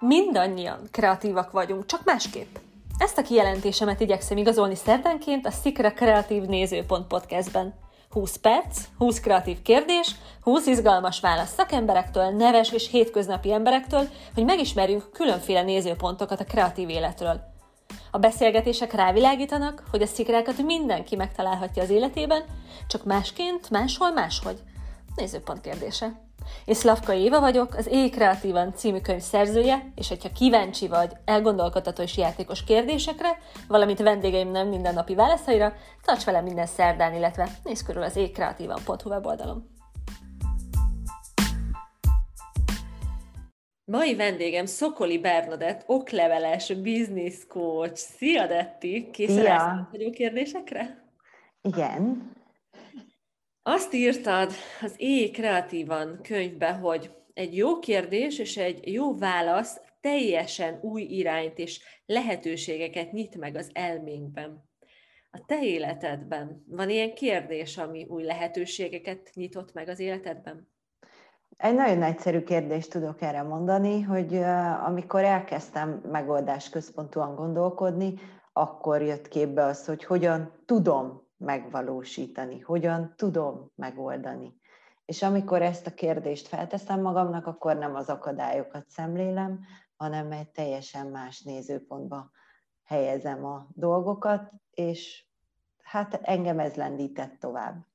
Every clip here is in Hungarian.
Mindannyian kreatívak vagyunk, csak másképp. Ezt a kijelentésemet igyekszem igazolni szerdánként a Szikra Kreatív Nézőpont podcastben. 20 perc, 20 kreatív kérdés, 20 izgalmas válasz szakemberektől, neves és hétköznapi emberektől, hogy megismerjünk különféle nézőpontokat a kreatív életről. A beszélgetések rávilágítanak, hogy a szikrákat mindenki megtalálhatja az életében, csak másként, máshol, máshogy. Nézőpont kérdése. Én Szlavka Éva vagyok, az Éj Kreatívan című könyv szerzője, és hogyha kíváncsi vagy elgondolkodható és játékos kérdésekre, valamint vendégeim nem mindennapi válaszaira, tarts velem minden szerdán, illetve nézz körül az éjkreatívan.hu weboldalon. Mai vendégem Szokoli Bernadett, okleveles business coach. Szia, Detti! Készen állsz a kérdésekre? Igen. Azt írtad az Éj Kreatívan könyvbe, hogy egy jó kérdés és egy jó válasz teljesen új irányt és lehetőségeket nyit meg az elménkben. A te életedben van ilyen kérdés, ami új lehetőségeket nyitott meg az életedben? Egy nagyon egyszerű kérdést tudok erre mondani, hogy amikor elkezdtem megoldás központúan gondolkodni, akkor jött képbe az, hogy hogyan tudom megvalósítani, hogyan tudom megoldani. És amikor ezt a kérdést felteszem magamnak, akkor nem az akadályokat szemlélem, hanem egy teljesen más nézőpontba helyezem a dolgokat, és hát engem ez lendített tovább.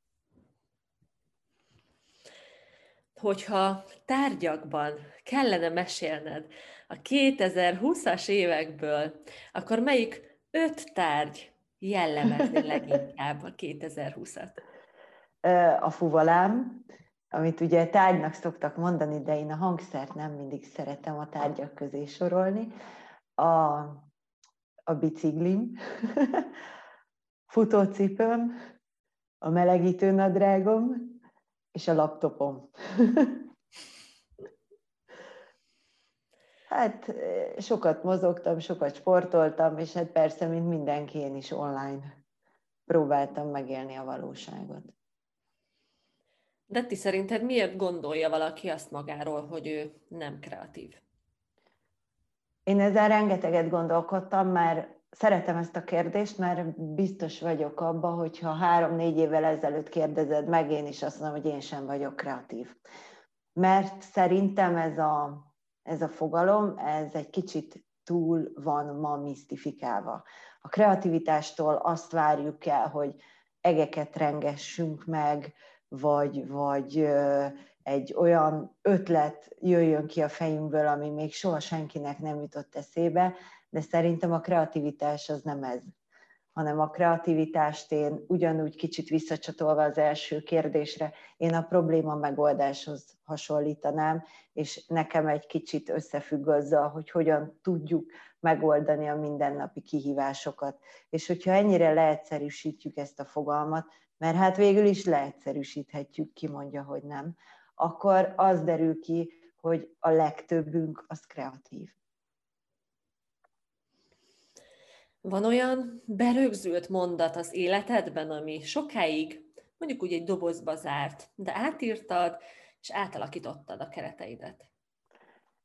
Hogyha tárgyakban kellene mesélned a 2020-as évekből, akkor melyik öt tárgy jellemezni leginkább a 2020-at? A fuvalám, amit ugye tárgynak szoktak mondani, de én a hangszert nem mindig szeretem a tárgyak közé sorolni. A, a biciklim, futócipőm, a melegítő nadrágom, és a laptopom. Hát sokat mozogtam, sokat sportoltam, és hát persze, mint mindenki, én is online próbáltam megélni a valóságot. De ti szerinted miért gondolja valaki azt magáról, hogy ő nem kreatív? Én ezzel rengeteget gondolkodtam, mert szeretem ezt a kérdést, mert biztos vagyok abba, hogyha három-négy évvel ezelőtt kérdezed meg, én is azt mondom, hogy én sem vagyok kreatív. Mert szerintem ez a ez a fogalom, ez egy kicsit túl van ma misztifikálva. A kreativitástól azt várjuk el, hogy egeket rengessünk meg, vagy, vagy egy olyan ötlet jöjjön ki a fejünkből, ami még soha senkinek nem jutott eszébe, de szerintem a kreativitás az nem ez hanem a kreativitást én ugyanúgy kicsit visszacsatolva az első kérdésre, én a probléma megoldáshoz hasonlítanám, és nekem egy kicsit összefügg azzal, hogy hogyan tudjuk megoldani a mindennapi kihívásokat. És hogyha ennyire leegyszerűsítjük ezt a fogalmat, mert hát végül is leegyszerűsíthetjük, ki mondja, hogy nem, akkor az derül ki, hogy a legtöbbünk az kreatív. Van olyan berögzült mondat az életedben, ami sokáig mondjuk úgy egy dobozba zárt, de átírtad, és átalakítottad a kereteidet?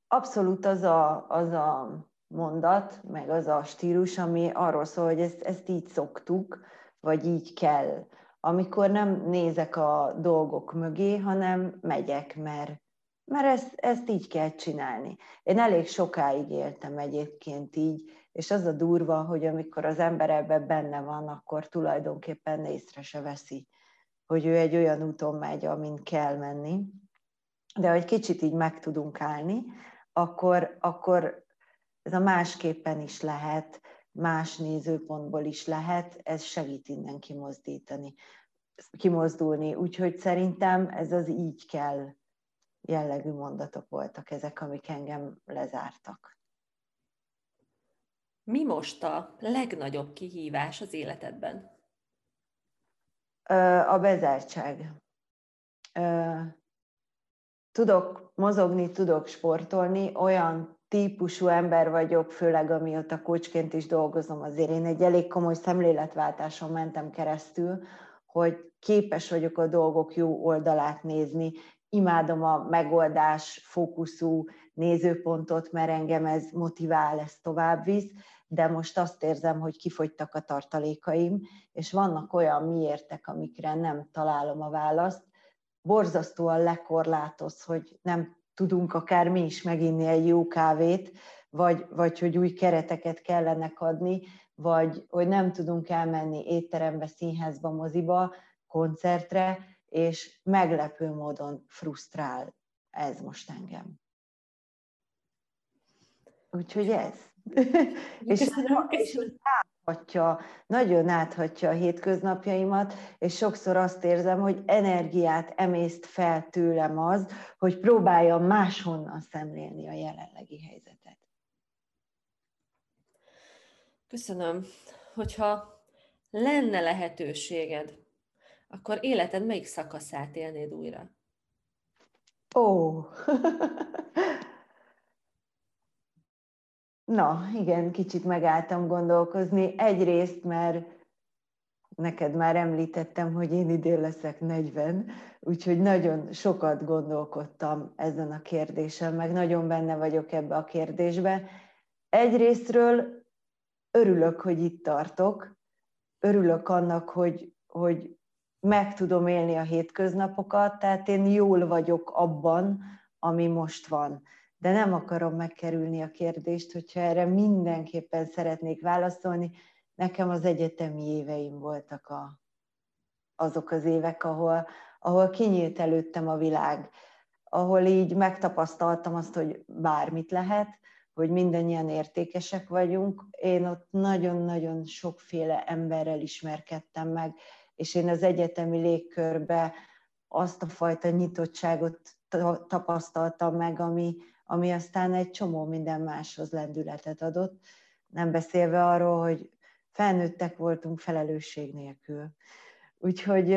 Abszolút az a, az a mondat, meg az a stílus, ami arról szól, hogy ezt, ezt így szoktuk, vagy így kell. Amikor nem nézek a dolgok mögé, hanem megyek, mert, mert ezt, ezt így kell csinálni. Én elég sokáig éltem egyébként így, és az a durva, hogy amikor az ember ebben benne van, akkor tulajdonképpen észre se veszi, hogy ő egy olyan úton megy, amin kell menni. De hogy kicsit így meg tudunk állni, akkor, akkor ez a másképpen is lehet, más nézőpontból is lehet, ez segít innen kimozdítani, kimozdulni. Úgyhogy szerintem ez az így kell jellegű mondatok voltak ezek, amik engem lezártak. Mi most a legnagyobb kihívás az életedben? A bezártság. Tudok mozogni, tudok sportolni, olyan típusú ember vagyok, főleg amióta kocsként is dolgozom, azért én egy elég komoly szemléletváltáson mentem keresztül, hogy képes vagyok a dolgok jó oldalát nézni, imádom a megoldás fókuszú nézőpontot, mert engem ez motivál, ez tovább visz, de most azt érzem, hogy kifogytak a tartalékaim, és vannak olyan miértek, amikre nem találom a választ. Borzasztóan lekorlátoz, hogy nem tudunk akár mi is meginni egy jó kávét, vagy, vagy hogy új kereteket kellene adni, vagy hogy nem tudunk elmenni étterembe, színházba, moziba, koncertre, és meglepő módon frusztrál ez most engem. Úgyhogy ez. És, és áthatja, nagyon áthatja a hétköznapjaimat, és sokszor azt érzem, hogy energiát emészt fel tőlem az, hogy próbáljam máshonnan szemlélni a jelenlegi helyzetet. Köszönöm. Hogyha lenne lehetőséged, akkor életed melyik szakaszát élnéd újra? Ó, Na, igen, kicsit megálltam gondolkozni. Egyrészt, mert neked már említettem, hogy én idén leszek 40, úgyhogy nagyon sokat gondolkodtam ezen a kérdésen, meg nagyon benne vagyok ebbe a kérdésbe. Egyrésztről örülök, hogy itt tartok, örülök annak, hogy, hogy meg tudom élni a hétköznapokat, tehát én jól vagyok abban, ami most van de nem akarom megkerülni a kérdést, hogyha erre mindenképpen szeretnék válaszolni. Nekem az egyetemi éveim voltak a, azok az évek, ahol, ahol kinyílt előttem a világ, ahol így megtapasztaltam azt, hogy bármit lehet, hogy mindannyian értékesek vagyunk. Én ott nagyon-nagyon sokféle emberrel ismerkedtem meg, és én az egyetemi légkörbe azt a fajta nyitottságot tapasztaltam meg, ami, ami aztán egy csomó minden máshoz lendületet adott, nem beszélve arról, hogy felnőttek voltunk felelősség nélkül. Úgyhogy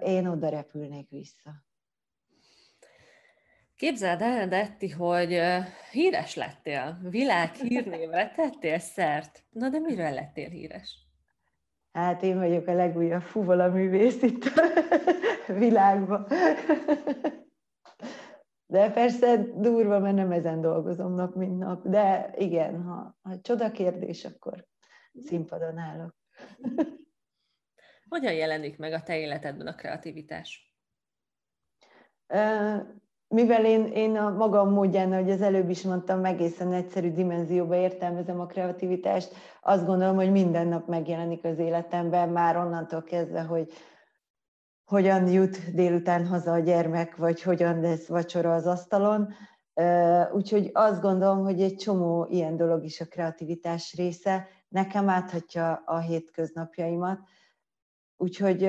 én oda repülnék vissza. Képzeld el, Detti, hogy híres lettél, világ hírnévre tettél szert. Na de miről lettél híres? Hát én vagyok a legújabb fuvola művész itt a világban. De persze durva, mert nem ezen dolgozom nap, mint nap. De igen, ha, ha csoda kérdés, akkor színpadon állok. Hogyan jelenik meg a te életedben a kreativitás? Mivel én, én a magam módján, ahogy az előbb is mondtam, egészen egyszerű dimenzióba értelmezem a kreativitást, azt gondolom, hogy minden nap megjelenik az életemben, már onnantól kezdve, hogy hogyan jut délután haza a gyermek, vagy hogyan lesz vacsora az asztalon. Úgyhogy azt gondolom, hogy egy csomó ilyen dolog is a kreativitás része. Nekem áthatja a hétköznapjaimat. Úgyhogy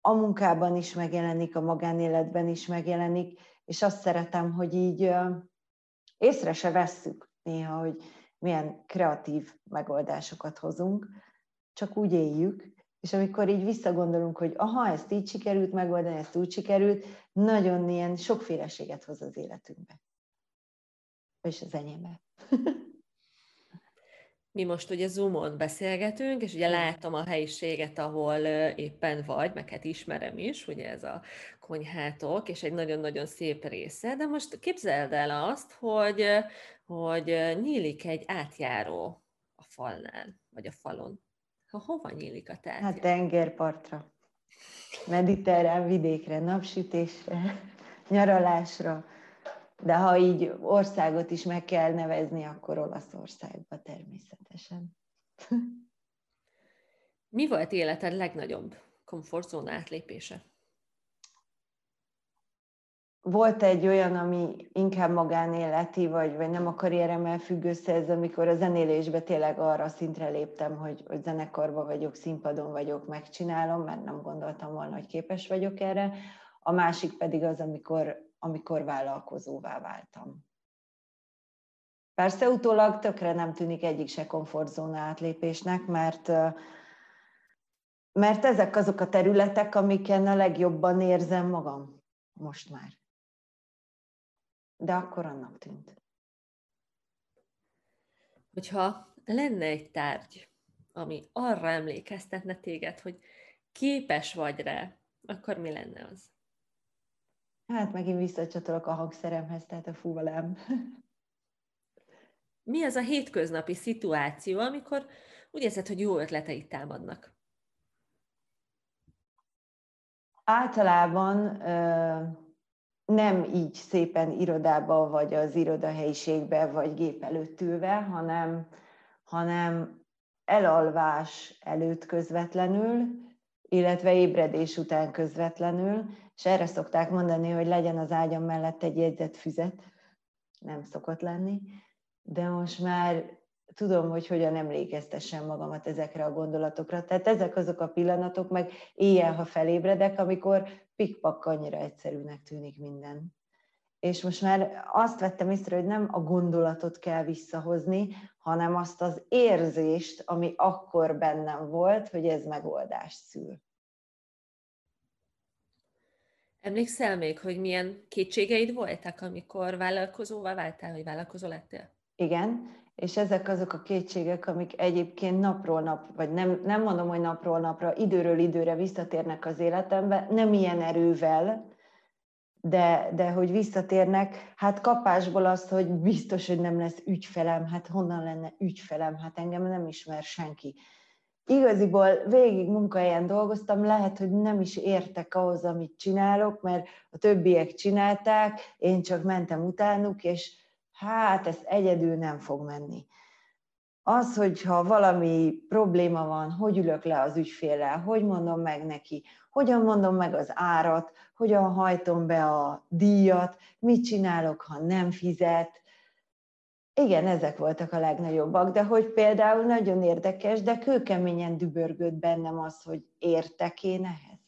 a munkában is megjelenik, a magánéletben is megjelenik, és azt szeretem, hogy így észre se vesszük néha, hogy milyen kreatív megoldásokat hozunk, csak úgy éljük, és amikor így visszagondolunk, hogy aha, ezt így sikerült megoldani, ezt úgy sikerült, nagyon ilyen sokféleséget hoz az életünkbe. És az enyémbe. Mi most ugye Zoomon beszélgetünk, és ugye látom a helyiséget, ahol éppen vagy, meg hát ismerem is, ugye ez a konyhátok, és egy nagyon-nagyon szép része, de most képzeld el azt, hogy, hogy nyílik egy átjáró a falnál, vagy a falon. Ha hova nyílik a tárgya? Hát tengerpartra, mediterrán vidékre, napsütésre, nyaralásra. De ha így országot is meg kell nevezni, akkor Olaszországba természetesen. Mi volt életed legnagyobb komfortzóna átlépése? Volt egy olyan, ami inkább magánéleti, vagy, vagy nem a karrieremmel függ össze, ez amikor a zenélésbe tényleg arra szintre léptem, hogy, hogy zenekarban vagyok, színpadon vagyok, megcsinálom, mert nem gondoltam volna, hogy képes vagyok erre. A másik pedig az, amikor, amikor vállalkozóvá váltam. Persze utólag tökre nem tűnik egyik se komfortzóna átlépésnek, mert, mert ezek azok a területek, amiken a legjobban érzem magam most már de akkor annak tűnt. Hogyha lenne egy tárgy, ami arra emlékeztetne téged, hogy képes vagy rá, akkor mi lenne az? Hát megint visszacsatolok a hangszeremhez, tehát a fuvalám. Mi az a hétköznapi szituáció, amikor úgy érzed, hogy jó ötleteid támadnak? Általában nem így szépen irodába, vagy az irodahelyiségbe, vagy gép előtt ülve, hanem, hanem elalvás előtt közvetlenül, illetve ébredés után közvetlenül, és erre szokták mondani, hogy legyen az ágyam mellett egy jegyzett füzet, nem szokott lenni, de most már tudom, hogy hogyan emlékeztessem magamat ezekre a gondolatokra. Tehát ezek azok a pillanatok, meg éjjel, ha felébredek, amikor pikpak annyira egyszerűnek tűnik minden. És most már azt vettem észre, hogy nem a gondolatot kell visszahozni, hanem azt az érzést, ami akkor bennem volt, hogy ez megoldást szül. Emlékszel még, hogy milyen kétségeid voltak, amikor vállalkozóvá váltál, vagy vállalkozó lettél? Igen, és ezek azok a kétségek, amik egyébként napról nap, vagy nem, nem mondom, hogy napról napra, időről időre visszatérnek az életembe, nem ilyen erővel, de, de hogy visszatérnek, hát kapásból azt, hogy biztos, hogy nem lesz ügyfelem, hát honnan lenne ügyfelem, hát engem nem ismer senki. Igaziból végig munkahelyen dolgoztam, lehet, hogy nem is értek ahhoz, amit csinálok, mert a többiek csinálták, én csak mentem utánuk, és hát ez egyedül nem fog menni. Az, hogyha valami probléma van, hogy ülök le az ügyféllel, hogy mondom meg neki, hogyan mondom meg az árat, hogyan hajtom be a díjat, mit csinálok, ha nem fizet. Igen, ezek voltak a legnagyobbak, de hogy például nagyon érdekes, de kőkeményen dübörgött bennem az, hogy értek én ehhez.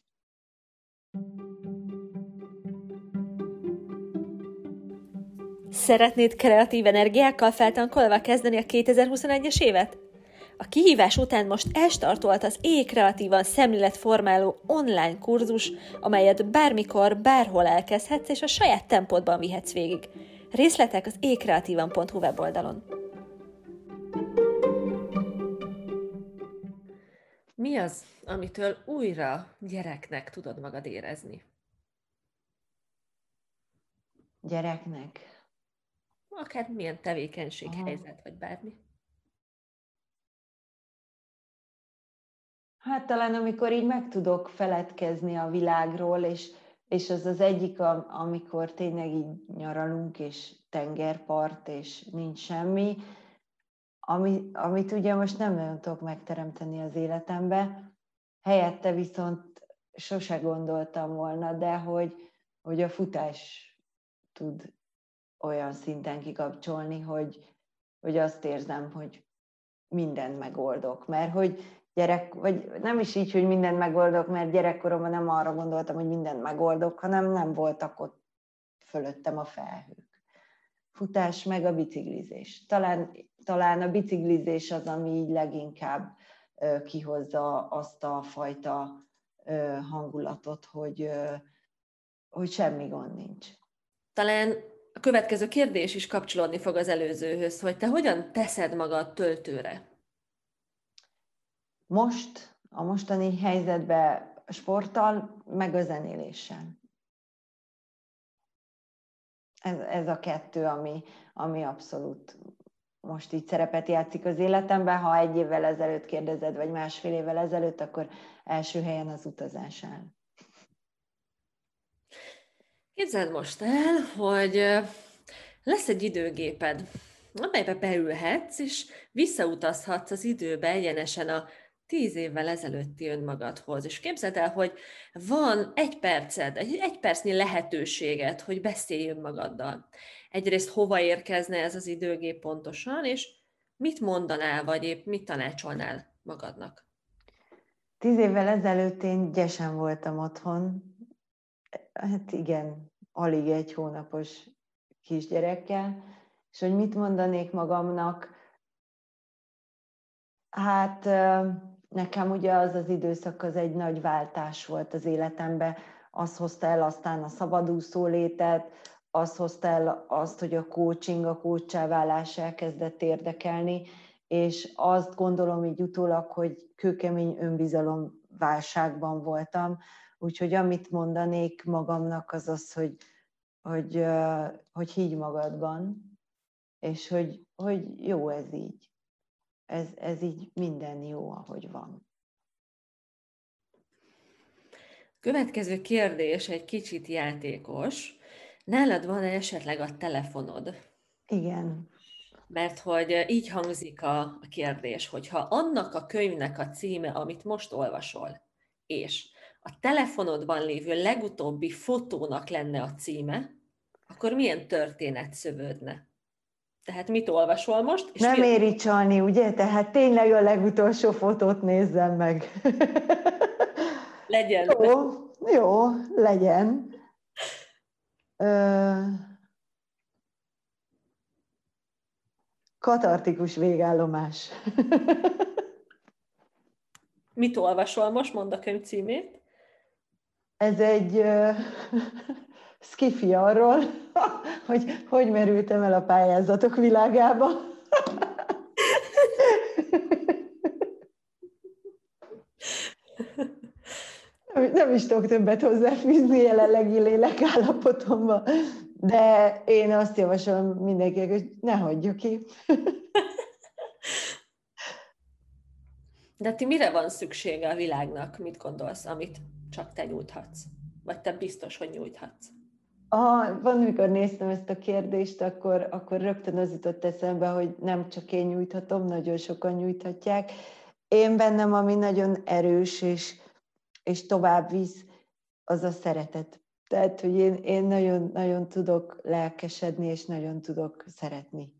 Szeretnéd kreatív energiákkal feltankolva kezdeni a 2021-es évet? A kihívás után most elstartolt az e-kreatívan szemléletformáló online kurzus, amelyet bármikor, bárhol elkezdhetsz, és a saját tempódban vihetsz végig. Részletek az e-kreatívan.hu weboldalon. Mi az, amitől újra gyereknek tudod magad érezni? Gyereknek? Akár milyen tevékenység, Aha. helyzet, vagy bármi. Hát talán amikor így meg tudok feledkezni a világról, és, és az az egyik, amikor tényleg így nyaralunk, és tengerpart, és nincs semmi, ami, amit ugye most nem nagyon tudok megteremteni az életembe, helyette viszont sose gondoltam volna, de hogy, hogy a futás tud olyan szinten kikapcsolni, hogy, hogy azt érzem, hogy mindent megoldok. Mert hogy gyerek, vagy nem is így, hogy mindent megoldok, mert gyerekkoromban nem arra gondoltam, hogy mindent megoldok, hanem nem voltak ott fölöttem a felhők. Futás meg a biciklizés. Talán, talán a biciklizés az, ami így leginkább kihozza azt a fajta hangulatot, hogy, hogy semmi gond nincs. Talán a következő kérdés is kapcsolódni fog az előzőhöz, hogy te hogyan teszed magad töltőre? Most, a mostani helyzetben sporttal, meg a zenéléssel. Ez, ez a kettő, ami, ami abszolút most így szerepet játszik az életemben. Ha egy évvel ezelőtt kérdezed, vagy másfél évvel ezelőtt, akkor első helyen az utazás áll. Képzeld most el, hogy lesz egy időgéped, amelybe beülhetsz, és visszautazhatsz az időbe egyenesen a tíz évvel ezelőtti önmagadhoz. És képzeld el, hogy van egy perced, egy, egy percnyi lehetőséged, hogy beszélj önmagaddal. Egyrészt hova érkezne ez az időgép pontosan, és mit mondanál, vagy épp mit tanácsolnál magadnak? Tíz évvel ezelőtt én gyesen voltam otthon, hát igen, alig egy hónapos kisgyerekkel, és hogy mit mondanék magamnak, hát nekem ugye az az időszak az egy nagy váltás volt az életemben, az hozta el aztán a szabadúszó létet, az hozta el azt, hogy a coaching, a coacháválás elkezdett érdekelni, és azt gondolom így utólag, hogy kőkemény önbizalom válságban voltam, Úgyhogy amit mondanék magamnak az az, hogy, hogy, hogy higgy magadban, és hogy, hogy jó ez így. Ez, ez így minden jó, ahogy van. Következő kérdés egy kicsit játékos. Nálad van -e esetleg a telefonod? Igen. Mert hogy így hangzik a, a kérdés, hogyha annak a könyvnek a címe, amit most olvasol, és a telefonodban lévő legutóbbi fotónak lenne a címe, akkor milyen történet szövődne? Tehát mit olvasol most? És Nem mi... éri csalni, ugye? Tehát tényleg a legutolsó fotót nézzem meg. Legyen. Jó, jó legyen. Ö... Katartikus végállomás. Mit olvasol most? Mondd a könyv címét. Ez egy uh, skifi arról, hogy hogy merültem el a pályázatok világába. Nem is tudok többet hozzáfűzni jelenlegi lélekállapotomban, de én azt javaslom mindenkinek, hogy ne hagyjuk ki. De ti mire van szüksége a világnak, mit gondolsz, amit csak te nyújthatsz? Vagy te biztos, hogy nyújthatsz? Ah, van, amikor néztem ezt a kérdést, akkor, akkor rögtön az jutott eszembe, hogy nem csak én nyújthatom, nagyon sokan nyújthatják. Én bennem, ami nagyon erős és, és tovább visz, az a szeretet. Tehát, hogy én, én nagyon, nagyon tudok lelkesedni, és nagyon tudok szeretni.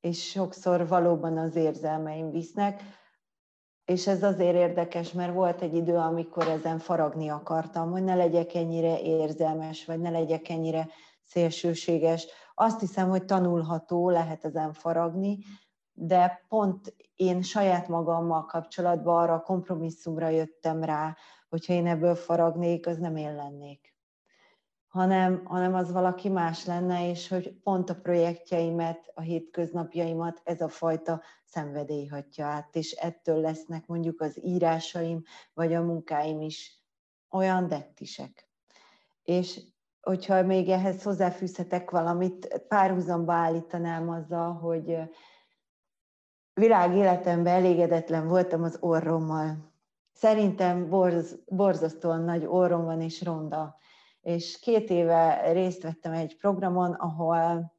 És sokszor valóban az érzelmeim visznek, és ez azért érdekes, mert volt egy idő, amikor ezen faragni akartam, hogy ne legyek ennyire érzelmes, vagy ne legyek ennyire szélsőséges. Azt hiszem, hogy tanulható, lehet ezen faragni, de pont én saját magammal kapcsolatban arra a kompromisszumra jöttem rá, hogyha én ebből faragnék, az nem én lennék hanem, hanem az valaki más lenne, és hogy pont a projektjeimet, a hétköznapjaimat ez a fajta szenvedély hatja át, és ettől lesznek mondjuk az írásaim, vagy a munkáim is olyan dettisek. És hogyha még ehhez hozzáfűzhetek valamit, párhuzamba állítanám azzal, hogy világ életemben elégedetlen voltam az orrommal. Szerintem borz, borzasztóan nagy orrom van és ronda és két éve részt vettem egy programon, ahol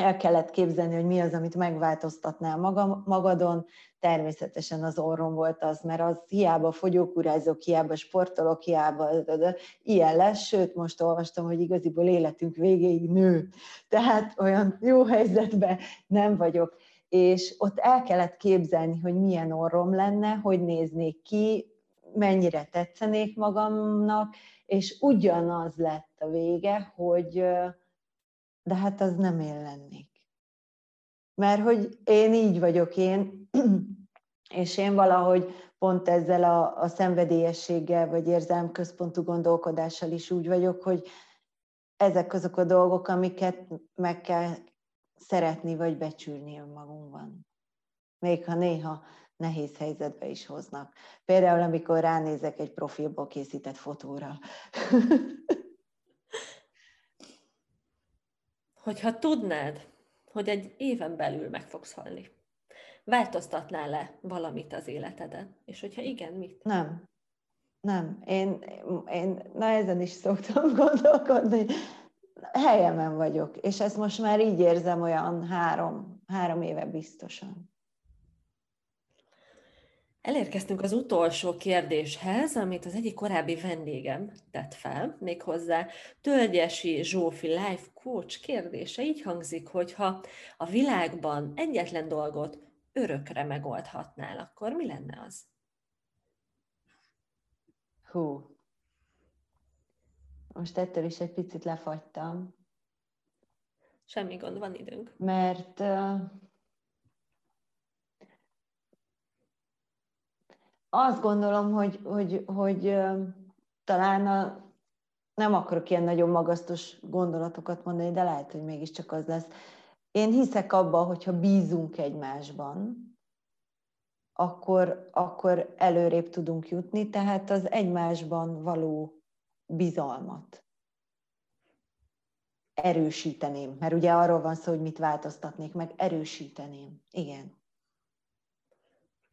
el kellett képzelni, hogy mi az, amit megváltoztatnál maga, magadon. Természetesen az orrom volt az, mert az hiába fogyókúrázok, hiába sportolok, hiába ilyen lesz, sőt, most olvastam, hogy igaziból életünk végéig nő. Tehát olyan jó helyzetben nem vagyok. És ott el kellett képzelni, hogy milyen orrom lenne, hogy néznék ki, mennyire tetszenék magamnak, és ugyanaz lett a vége, hogy de hát az nem én lennék. Mert hogy én így vagyok én, és én valahogy pont ezzel a, a szenvedélyességgel, vagy érzelmközpontú gondolkodással is úgy vagyok, hogy ezek azok a dolgok, amiket meg kell szeretni, vagy becsülni önmagunkban. Még ha néha nehéz helyzetbe is hoznak. Például, amikor ránézek egy profilból készített fotóra. Hogyha tudnád, hogy egy éven belül meg fogsz halni, változtatnál le valamit az életeden? És hogyha igen, mit? Nem. Nem. Én, én na ezen is szoktam gondolkodni. Helyemen vagyok, és ezt most már így érzem olyan három, három éve biztosan. Elérkeztünk az utolsó kérdéshez, amit az egyik korábbi vendégem tett fel, méghozzá Tölgyesi Zsófi Life Coach kérdése így hangzik, hogy ha a világban egyetlen dolgot örökre megoldhatnál, akkor mi lenne az? Hú. Most ettől is egy picit lefagytam. Semmi gond, van időnk. Mert uh azt gondolom, hogy, hogy, hogy talán a, nem akarok ilyen nagyon magasztos gondolatokat mondani, de lehet, hogy mégiscsak az lesz. Én hiszek abba, hogyha bízunk egymásban, akkor, akkor előrébb tudunk jutni, tehát az egymásban való bizalmat erősíteném, mert ugye arról van szó, hogy mit változtatnék meg, erősíteném. Igen.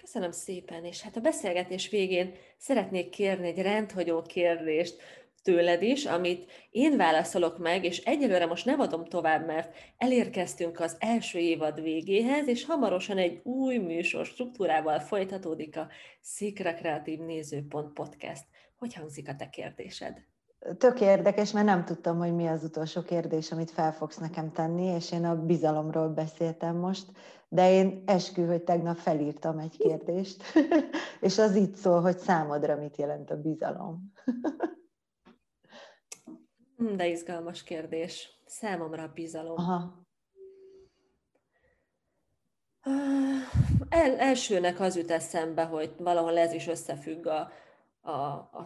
Köszönöm szépen, és hát a beszélgetés végén szeretnék kérni egy rendhagyó kérdést tőled is, amit én válaszolok meg, és egyelőre most nem adom tovább, mert elérkeztünk az első évad végéhez, és hamarosan egy új műsor struktúrával folytatódik a Szikra Kreatív Nézőpont Podcast. Hogy hangzik a te kérdésed? Tök érdekes, mert nem tudtam, hogy mi az utolsó kérdés, amit fel fogsz nekem tenni, és én a bizalomról beszéltem most, de én eskü, hogy tegnap felírtam egy kérdést, és az itt szól, hogy számodra mit jelent a bizalom. De izgalmas kérdés. Számomra a bizalom. Aha. El, elsőnek az jut eszembe, hogy valahol ez is összefügg a, a, a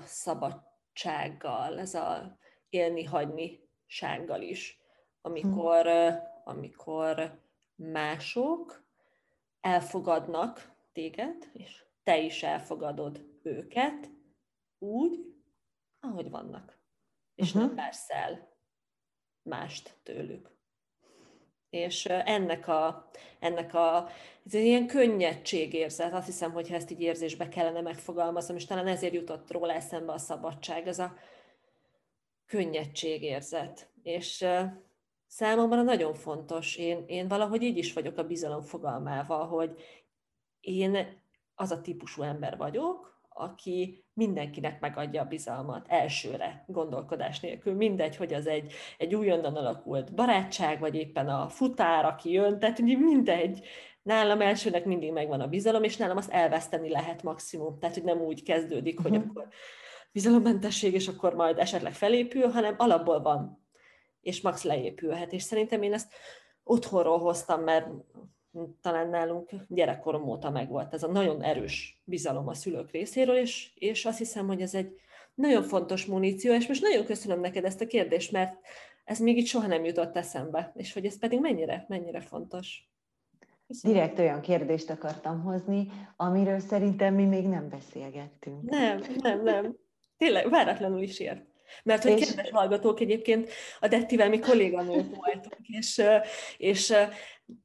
szabadsággal, ez a élni, hagyni sággal is. Amikor, amikor mások elfogadnak téged, és te is elfogadod őket úgy, ahogy vannak és uh-huh. nem vársz el mást tőlük. És ennek a, ennek a ez egy ilyen könnyedségérzet, azt hiszem, hogy ezt így érzésbe kellene megfogalmaznom, és talán ezért jutott róla eszembe a szabadság, ez a könnyedségérzet. És számomra nagyon fontos, én, én valahogy így is vagyok a bizalom fogalmával, hogy én az a típusú ember vagyok, aki mindenkinek megadja a bizalmat elsőre, gondolkodás nélkül. Mindegy, hogy az egy, egy újonnan alakult barátság, vagy éppen a futár, aki jön, tehát mindegy. Nálam elsőnek mindig megvan a bizalom, és nálam azt elveszteni lehet maximum. Tehát, hogy nem úgy kezdődik, uh-huh. hogy akkor bizalommentesség, és akkor majd esetleg felépül, hanem alapból van, és max leépülhet. És szerintem én ezt otthonról hoztam, mert talán nálunk gyerekkorom óta megvolt ez a nagyon erős bizalom a szülők részéről, és, és azt hiszem, hogy ez egy nagyon fontos muníció, és most nagyon köszönöm neked ezt a kérdést, mert ez még itt soha nem jutott eszembe, és hogy ez pedig mennyire, mennyire fontos. Köszönöm. Direkt olyan kérdést akartam hozni, amiről szerintem mi még nem beszélgettünk. Nem, nem, nem. Tényleg, váratlanul is ért. Mert hogy és... kedves hallgatók, egyébként a Dettivel mi kolléganők voltunk, és, és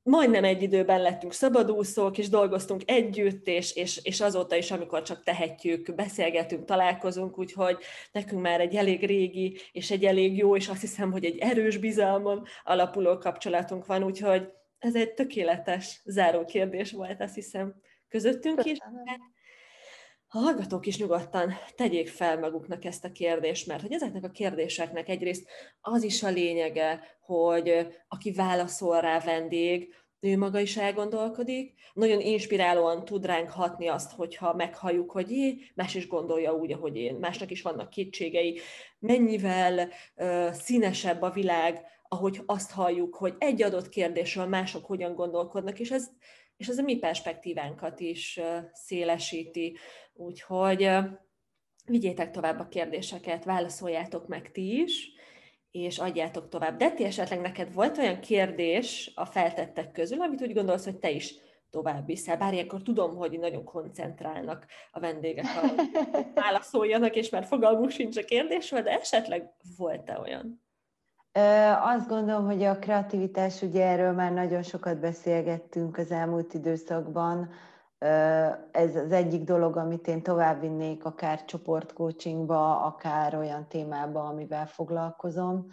majdnem egy időben lettünk szabadúszók, és dolgoztunk együtt, és, és, és azóta is, amikor csak tehetjük, beszélgetünk, találkozunk, úgyhogy nekünk már egy elég régi, és egy elég jó, és azt hiszem, hogy egy erős bizalmon alapuló kapcsolatunk van, úgyhogy ez egy tökéletes záró kérdés volt, azt hiszem, közöttünk is. A hallgatók is nyugodtan tegyék fel maguknak ezt a kérdést, mert hogy ezeknek a kérdéseknek egyrészt az is a lényege, hogy aki válaszol rá vendég, ő maga is elgondolkodik, nagyon inspirálóan tud ránk hatni azt, hogyha meghalljuk, hogy jé, más is gondolja úgy, ahogy én, másnak is vannak kétségei, mennyivel uh, színesebb a világ, ahogy azt halljuk, hogy egy adott kérdésről mások hogyan gondolkodnak, és ez, és ez a mi perspektívánkat is szélesíti. Úgyhogy vigyétek tovább a kérdéseket, válaszoljátok meg ti is, és adjátok tovább. De ti esetleg neked volt olyan kérdés a feltettek közül, amit úgy gondolsz, hogy te is tovább viszel. Bár ilyenkor tudom, hogy nagyon koncentrálnak a vendégek, hogy válaszoljanak, és már fogalmuk sincs a kérdésről, de esetleg volt-e olyan? Azt gondolom, hogy a kreativitás, ugye erről már nagyon sokat beszélgettünk az elmúlt időszakban, ez az egyik dolog, amit én továbbvinnék akár csoportcoachingba, akár olyan témába, amivel foglalkozom.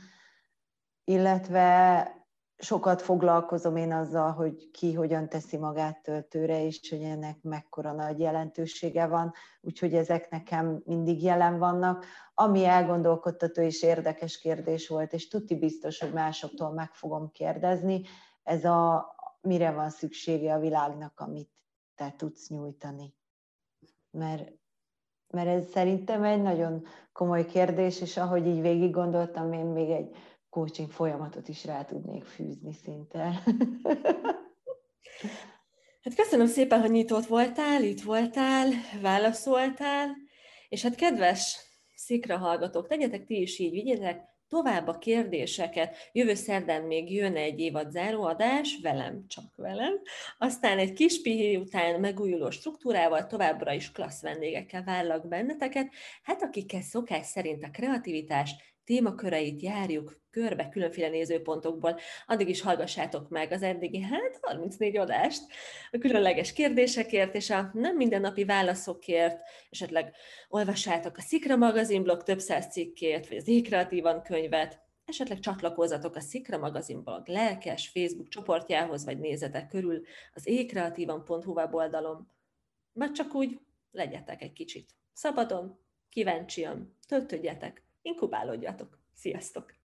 Illetve sokat foglalkozom én azzal, hogy ki hogyan teszi magát töltőre, és hogy ennek mekkora nagy jelentősége van, úgyhogy ezek nekem mindig jelen vannak. Ami elgondolkodtató és érdekes kérdés volt, és tuti biztos, hogy másoktól meg fogom kérdezni, ez a mire van szüksége a világnak, amit te tudsz nyújtani. Mert, mert ez szerintem egy nagyon komoly kérdés, és ahogy így végig gondoltam, én még egy coaching folyamatot is rá tudnék fűzni szinte. Hát köszönöm szépen, hogy nyitott voltál, itt voltál, válaszoltál, és hát kedves szikra hallgatók, tegyetek ti is így, vigyétek tovább a kérdéseket. Jövő szerdán még jön egy évad záróadás, velem, csak velem. Aztán egy kis pihi után megújuló struktúrával, továbbra is klassz vendégekkel vállak benneteket. Hát akikkel szokás szerint a kreativitás témaköreit járjuk körbe különféle nézőpontokból. Addig is hallgassátok meg az eddigi, hát 34 adást a különleges kérdésekért és a nem mindennapi válaszokért, esetleg olvassátok a Szikra magazin blog több száz cikkét, vagy az Ékreatívan könyvet, esetleg csatlakozzatok a Szikra magazin blog lelkes Facebook csoportjához, vagy nézzetek körül az ékreatívan.hu weboldalon. Vagy csak úgy legyetek egy kicsit szabadon, kíváncsian, töltödjetek, inkubálódjatok. Sziasztok!